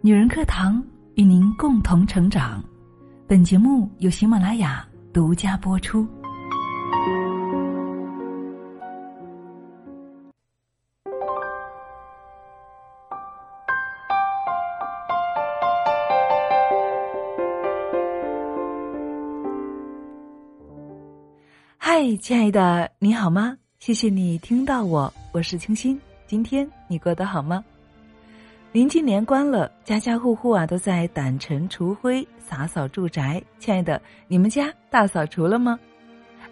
女人课堂与您共同成长。本节目由喜马拉雅独家播出。嗨，亲爱的，你好吗？谢谢你听到我，我是清新。今天你过得好吗？临近年关了，家家户户啊都在掸尘除灰、洒扫住宅。亲爱的，你们家大扫除了吗？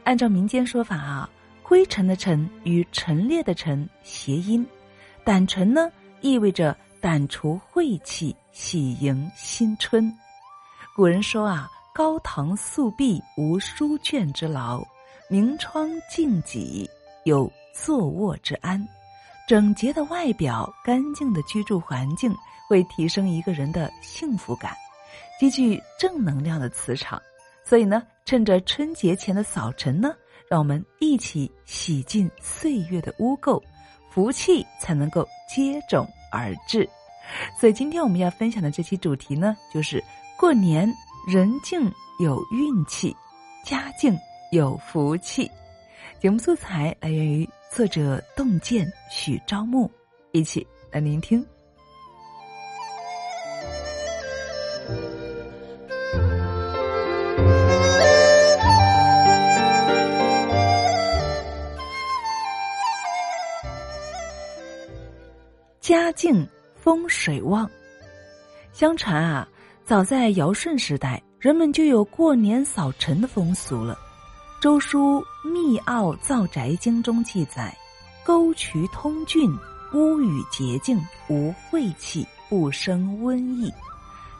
按照民间说法啊，灰尘的尘与陈列的陈谐音，掸尘呢意味着掸除晦气，喜迎新春。古人说啊，高堂素壁无书卷之劳。明窗净几有坐卧之安，整洁的外表、干净的居住环境会提升一个人的幸福感，极具正能量的磁场。所以呢，趁着春节前的早晨呢，让我们一起洗尽岁月的污垢，福气才能够接踵而至。所以今天我们要分享的这期主题呢，就是过年人静有运气，家境。有福气，节目素材来源于作者洞见许朝暮，一起来聆听。家境风水旺，相传啊，早在尧舜时代，人们就有过年扫尘的风俗了。《周书·密奥造宅经》中记载：“沟渠通浚，屋宇洁净，无晦气，不生瘟疫。”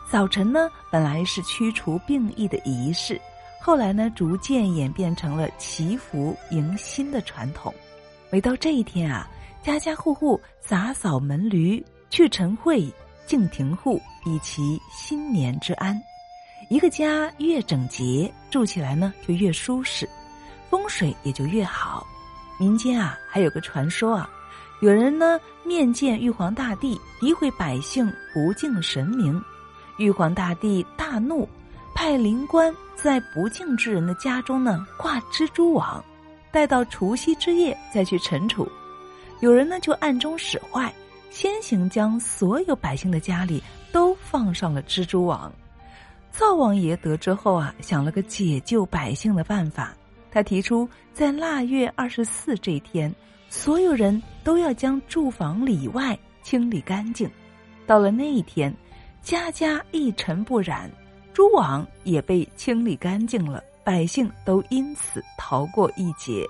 早晨呢，本来是驱除病疫的仪式，后来呢，逐渐演变成了祈福迎新的传统。每到这一天啊，家家户户洒扫门闾，去尘秽，净庭户，以祈新年之安。一个家越整洁，住起来呢就越舒适，风水也就越好。民间啊还有个传说啊，有人呢面见玉皇大帝，诋毁百姓不敬神明，玉皇大帝大怒，派灵官在不敬之人的家中呢挂蜘蛛网，待到除夕之夜再去惩处。有人呢就暗中使坏，先行将所有百姓的家里都放上了蜘蛛网。灶王爷得知后啊，想了个解救百姓的办法。他提出，在腊月二十四这天，所有人都要将住房里外清理干净。到了那一天，家家一尘不染，蛛网也被清理干净了，百姓都因此逃过一劫。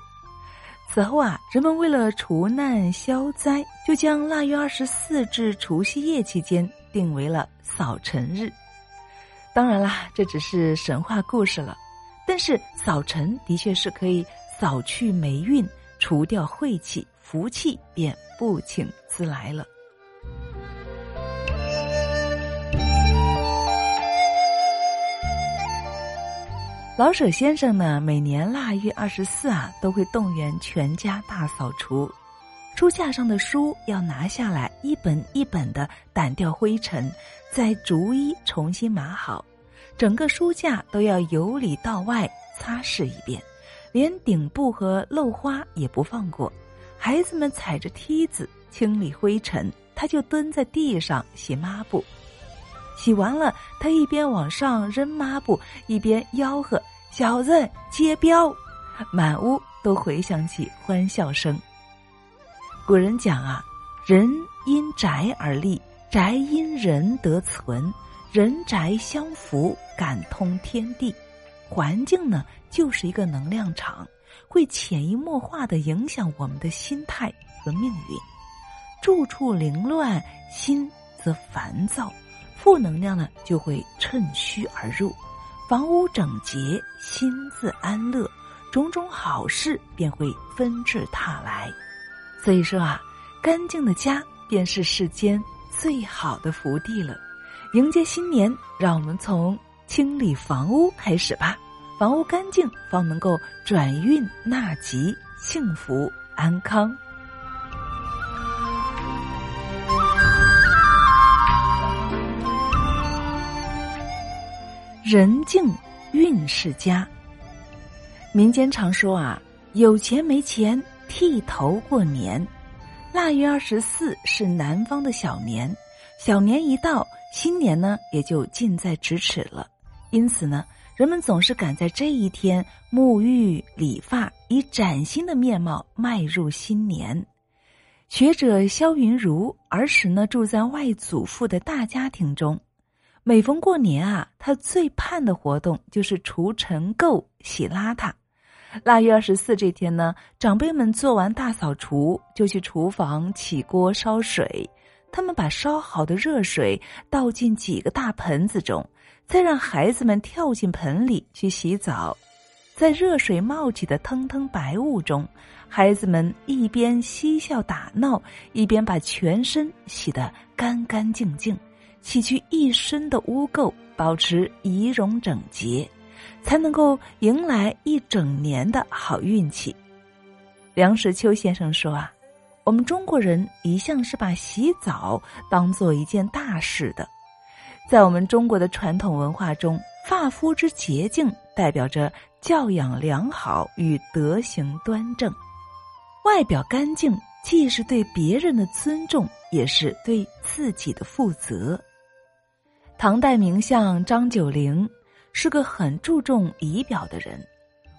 此后啊，人们为了除难消灾，就将腊月二十四至除夕夜期间定为了扫尘日。当然啦，这只是神话故事了。但是扫尘的确是可以扫去霉运，除掉晦气，福气便不请自来了。老舍先生呢，每年腊月二十四啊，都会动员全家大扫除，书架上的书要拿下来，一本一本的掸掉灰尘。再逐一重新码好，整个书架都要由里到外擦拭一遍，连顶部和漏花也不放过。孩子们踩着梯子清理灰尘，他就蹲在地上洗抹布。洗完了，他一边往上扔抹布，一边吆喝：“小子，接标！”满屋都回响起欢笑声。古人讲啊，人因宅而立。宅因人得存，人宅相扶，感通天地。环境呢，就是一个能量场，会潜移默化的影响我们的心态和命运。住处凌乱，心则烦躁，负能量呢就会趁虚而入。房屋整洁，心自安乐，种种好事便会纷至沓来。所以说啊干净的家便是世间最好的福地了。迎接新年让我们从清理房屋开始吧。房屋干净方能够转运纳吉幸福安康。人敬运势佳民间常说啊有钱没钱剃头过年。腊月二十四是南方的小年，小年一到，新年呢也就近在咫尺了。因此呢，人们总是赶在这一天沐浴理发，以崭新的面貌迈入新年。学者肖云如儿时呢住在外祖父的大家庭中，每逢过年啊，他最盼的活动就是除尘垢、洗邋遢。腊月二十四这天呢，长辈们做完大扫除，就去厨房起锅烧水。他们把烧好的热水倒进几个大盆子中，再让孩子们跳进盆里去洗澡。在热水冒起的腾腾白雾中，孩子们一边嬉笑打闹，一边把全身洗得干干净净，洗去一身的污垢，保持仪容整洁。才能够迎来一整年的好运气。梁实秋先生说啊，我们中国人一向是把洗澡当做一件大事的。在我们中国的传统文化中，发肤之洁净代表着教养良好与德行端正。外表干净，既是对别人的尊重，也是对自己的负责。唐代名相张九龄。是个很注重仪表的人，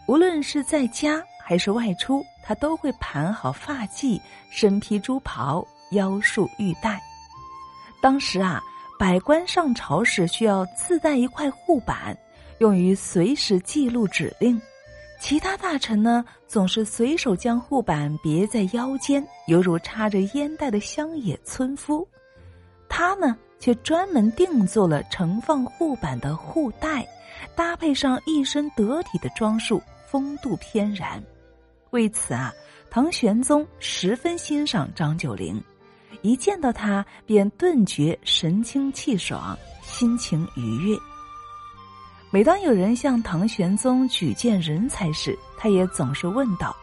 无论是在家还是外出，他都会盘好发髻，身披珠袍，腰束玉带。当时啊，百官上朝时需要自带一块护板，用于随时记录指令。其他大臣呢，总是随手将护板别在腰间，犹如插着烟袋的乡野村夫。他呢，却专门定做了盛放护板的护带。搭配上一身得体的装束，风度翩然。为此啊，唐玄宗十分欣赏张九龄，一见到他便顿觉神清气爽，心情愉悦。每当有人向唐玄宗举荐人才时，他也总是问道：“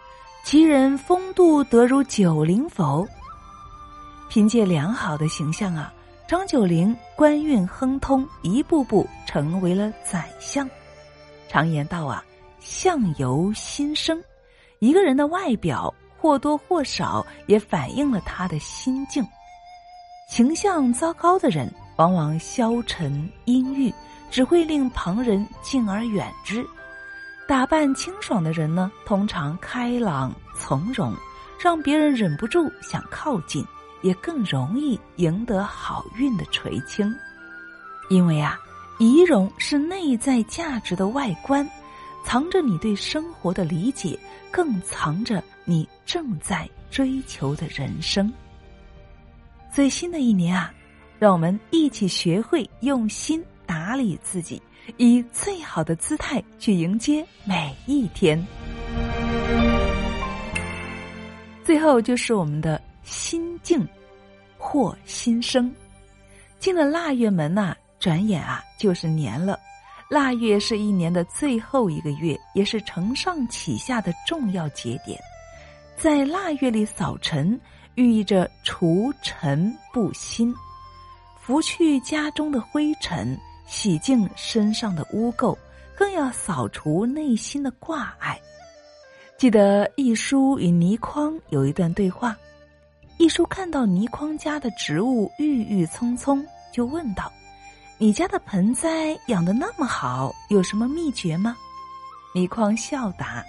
其人风度得如九龄否？”凭借良好的形象啊。张九龄官运亨通，一步步成为了宰相。常言道啊，相由心生，一个人的外表或多或少也反映了他的心境。形象糟糕的人，往往消沉阴郁，只会令旁人敬而远之；打扮清爽的人呢，通常开朗从容，让别人忍不住想靠近。也更容易赢得好运的垂青，因为啊，仪容是内在价值的外观，藏着你对生活的理解，更藏着你正在追求的人生。最新的一年啊，让我们一起学会用心打理自己，以最好的姿态去迎接每一天。最后就是我们的。心静，或心生。进了腊月门呐，转眼啊就是年了。腊月是一年的最后一个月，也是承上启下的重要节点。在腊月里扫尘，寓意着除尘布新，拂去家中的灰尘，洗净身上的污垢，更要扫除内心的挂碍。记得一书与倪匡有一段对话。一叔看到倪匡家的植物郁郁葱葱，就问道：“你家的盆栽养的那么好，有什么秘诀吗？”倪匡笑答：“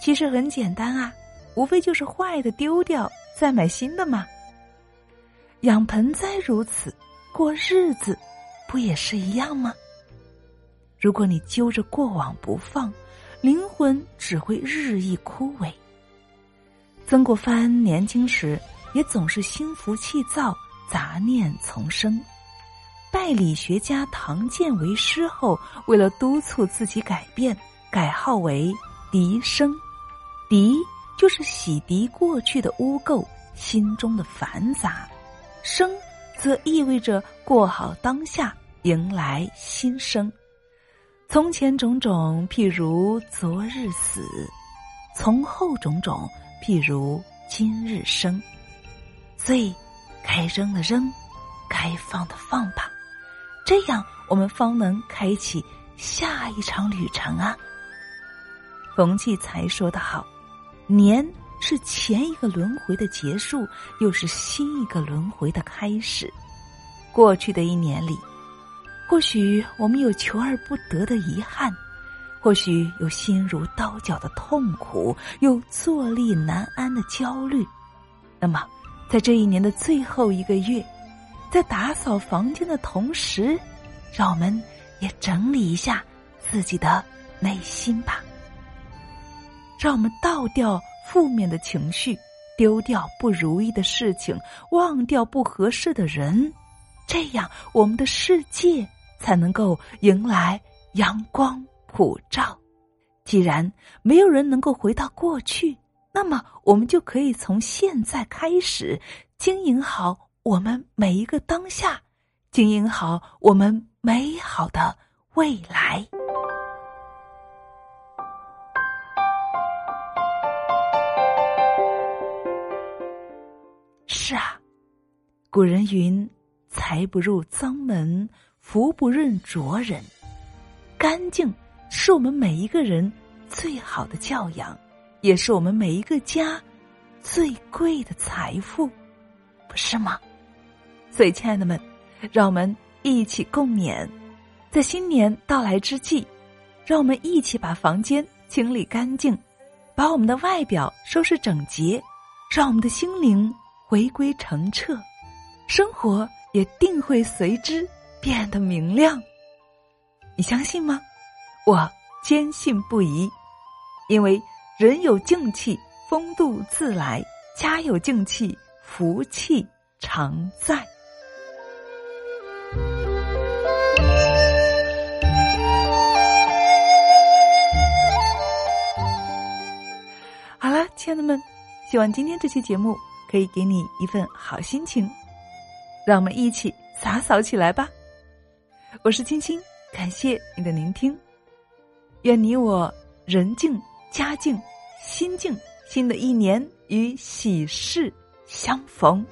其实很简单啊，无非就是坏的丢掉，再买新的嘛。养盆栽如此，过日子不也是一样吗？如果你揪着过往不放，灵魂只会日益枯萎。”曾国藩年轻时。也总是心浮气躁，杂念丛生。拜理学家唐建为师后，为了督促自己改变，改号为笛生。笛就是洗涤过去的污垢，心中的繁杂；生则意味着过好当下，迎来新生。从前种种，譬如昨日死；从后种种，譬如今日生。所以，该扔的扔，该放的放吧，这样我们方能开启下一场旅程啊。冯骥才说得好：“年是前一个轮回的结束，又是新一个轮回的开始。过去的一年里，或许我们有求而不得的遗憾。”或许有心如刀绞的痛苦，有坐立难安的焦虑。那么，在这一年的最后一个月，在打扫房间的同时，让我们也整理一下自己的内心吧。让我们倒掉负面的情绪，丢掉不如意的事情，忘掉不合适的人，这样我们的世界才能够迎来阳光。普照。既然没有人能够回到过去，那么我们就可以从现在开始经营好我们每一个当下，经营好我们美好的未来。是啊，古人云：“财不入脏门，福不润浊人。”干净。是我们每一个人最好的教养，也是我们每一个家最贵的财富，不是吗？所以，亲爱的们，让我们一起共勉，在新年到来之际，让我们一起把房间清理干净，把我们的外表收拾整洁，让我们的心灵回归澄澈，生活也定会随之变得明亮。你相信吗？我坚信不疑，因为人有静气，风度自来；家有静气，福气常在。好了，亲爱的们，希望今天这期节目可以给你一份好心情，让我们一起洒扫起来吧。我是青青，感谢你的聆听。愿你我人静家静心境，新的一年与喜事相逢。